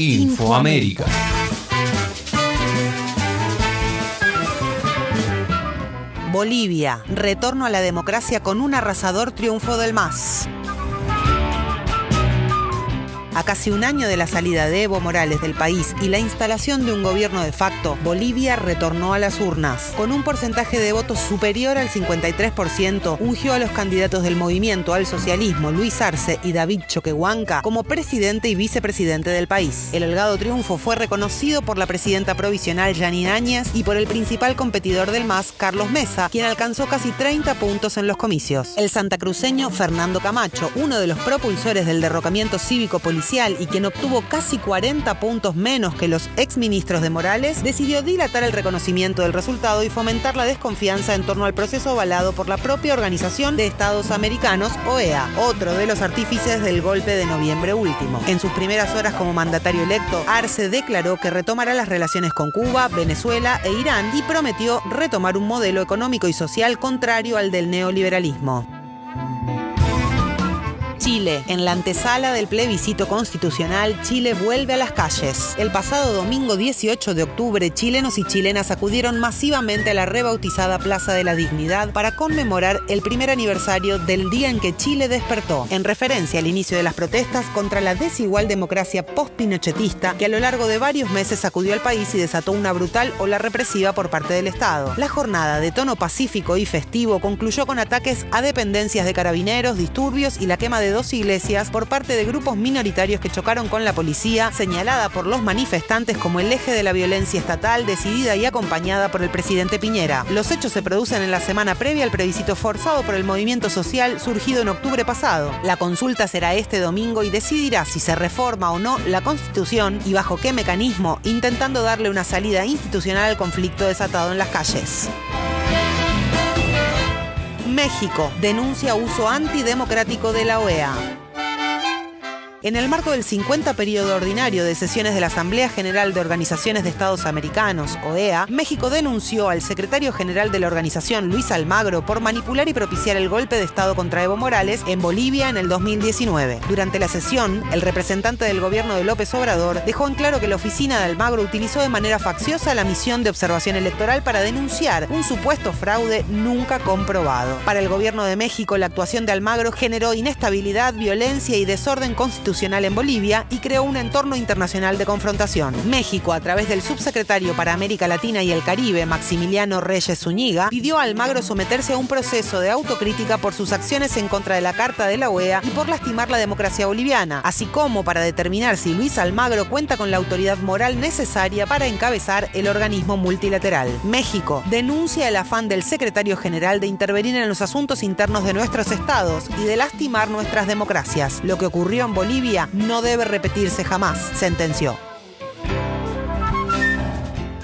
Infoamérica. Bolivia, retorno a la democracia con un arrasador triunfo del MAS. A casi un año de la salida de Evo Morales del país y la instalación de un gobierno de facto, Bolivia retornó a las urnas. Con un porcentaje de votos superior al 53%, ungió a los candidatos del movimiento al socialismo, Luis Arce y David Choquehuanca, como presidente y vicepresidente del país. El holgado triunfo fue reconocido por la presidenta provisional Janine Áñez y por el principal competidor del MAS, Carlos Mesa, quien alcanzó casi 30 puntos en los comicios. El santacruceño Fernando Camacho, uno de los propulsores del derrocamiento y quien obtuvo casi 40 puntos menos que los exministros de Morales, decidió dilatar el reconocimiento del resultado y fomentar la desconfianza en torno al proceso avalado por la propia Organización de Estados Americanos, OEA, otro de los artífices del golpe de noviembre último. En sus primeras horas como mandatario electo, Arce declaró que retomará las relaciones con Cuba, Venezuela e Irán y prometió retomar un modelo económico y social contrario al del neoliberalismo. Chile. En la antesala del plebiscito constitucional, Chile vuelve a las calles. El pasado domingo 18 de octubre, chilenos y chilenas acudieron masivamente a la rebautizada Plaza de la Dignidad para conmemorar el primer aniversario del día en que Chile despertó, en referencia al inicio de las protestas contra la desigual democracia post-pinochetista que a lo largo de varios meses sacudió al país y desató una brutal ola represiva por parte del Estado. La jornada de tono pacífico y festivo concluyó con ataques a dependencias de carabineros, disturbios y la quema de dos iglesias por parte de grupos minoritarios que chocaron con la policía, señalada por los manifestantes como el eje de la violencia estatal decidida y acompañada por el presidente Piñera. Los hechos se producen en la semana previa al plebiscito forzado por el movimiento social surgido en octubre pasado. La consulta será este domingo y decidirá si se reforma o no la constitución y bajo qué mecanismo, intentando darle una salida institucional al conflicto desatado en las calles. México denuncia uso antidemocrático de la OEA. En el marco del 50 periodo ordinario de sesiones de la Asamblea General de Organizaciones de Estados Americanos, OEA, México denunció al secretario general de la organización, Luis Almagro, por manipular y propiciar el golpe de Estado contra Evo Morales en Bolivia en el 2019. Durante la sesión, el representante del gobierno de López Obrador dejó en claro que la oficina de Almagro utilizó de manera facciosa la misión de observación electoral para denunciar un supuesto fraude nunca comprobado. Para el gobierno de México, la actuación de Almagro generó inestabilidad, violencia y desorden constitucional en Bolivia y creó un entorno internacional de confrontación. México, a través del subsecretario para América Latina y el Caribe, Maximiliano Reyes Zúñiga, pidió a Almagro someterse a un proceso de autocrítica por sus acciones en contra de la Carta de la OEA y por lastimar la democracia boliviana, así como para determinar si Luis Almagro cuenta con la autoridad moral necesaria para encabezar el organismo multilateral. México denuncia el afán del secretario general de intervenir en los asuntos internos de nuestros estados y de lastimar nuestras democracias. Lo que ocurrió en Bolivia no debe repetirse jamás, sentenció.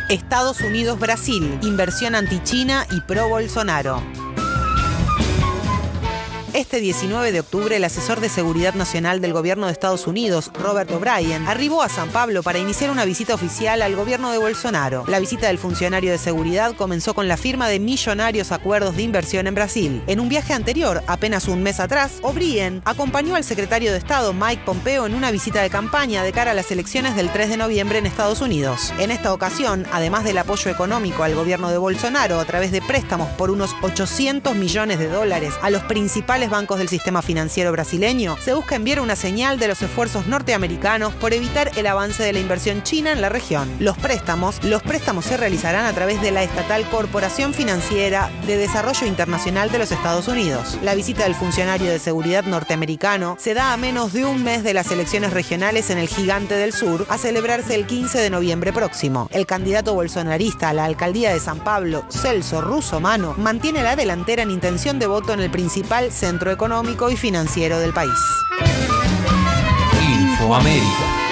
Estados Unidos-Brasil, inversión anti-China y pro-Bolsonaro. Este 19 de octubre, el asesor de Seguridad Nacional del Gobierno de Estados Unidos, Robert O'Brien, arribó a San Pablo para iniciar una visita oficial al gobierno de Bolsonaro. La visita del funcionario de seguridad comenzó con la firma de millonarios acuerdos de inversión en Brasil. En un viaje anterior, apenas un mes atrás, O'Brien acompañó al secretario de Estado, Mike Pompeo, en una visita de campaña de cara a las elecciones del 3 de noviembre en Estados Unidos. En esta ocasión, además del apoyo económico al gobierno de Bolsonaro a través de préstamos por unos 800 millones de dólares a los principales bancos del sistema financiero brasileño, se busca enviar una señal de los esfuerzos norteamericanos por evitar el avance de la inversión china en la región. Los préstamos, los préstamos se realizarán a través de la estatal Corporación Financiera de Desarrollo Internacional de los Estados Unidos. La visita del funcionario de seguridad norteamericano se da a menos de un mes de las elecciones regionales en el Gigante del Sur, a celebrarse el 15 de noviembre próximo. El candidato bolsonarista a la alcaldía de San Pablo, Celso Russomano, mantiene la delantera en intención de voto en el principal centro económico y financiero del país. Infoamérica.